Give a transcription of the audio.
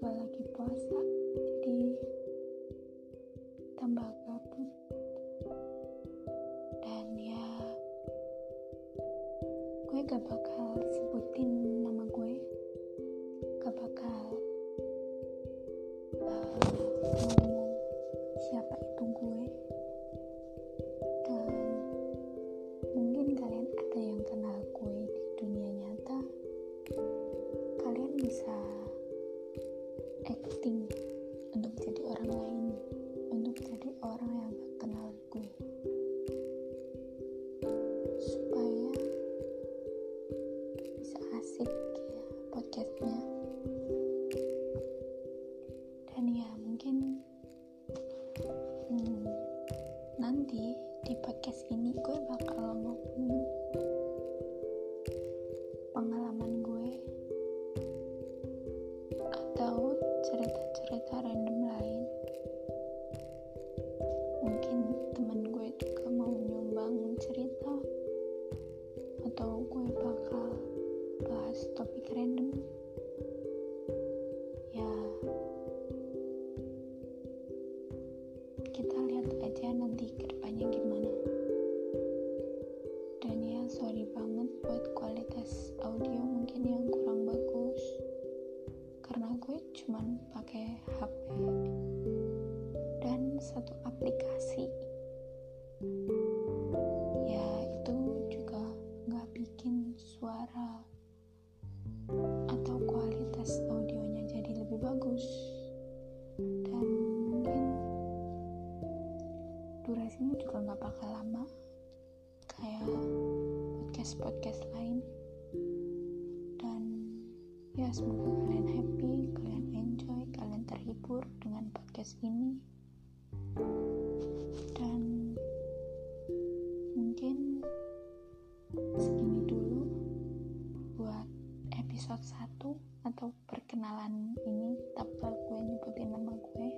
juga lagi puasa jadi tambah gabut. Dan ya gue gak bakal sebutin nama gue. Gak bakal uh, ngomong siapa itu gue. Dan mungkin kalian ada yang kenal gue di dunia nyata. Kalian bisa acting untuk jadi orang lain untuk jadi orang yang gak kenal gue. Supaya bisa asik ya podcastnya. Dan ya mungkin hmm, nanti di podcast ini gue podcast podcast lain. Dan ya semoga kalian happy kalian enjoy kalian terhibur dengan podcast ini. Dan mungkin segini dulu buat episode 1 atau perkenalan ini. Tanpa gue nyebutin nama gue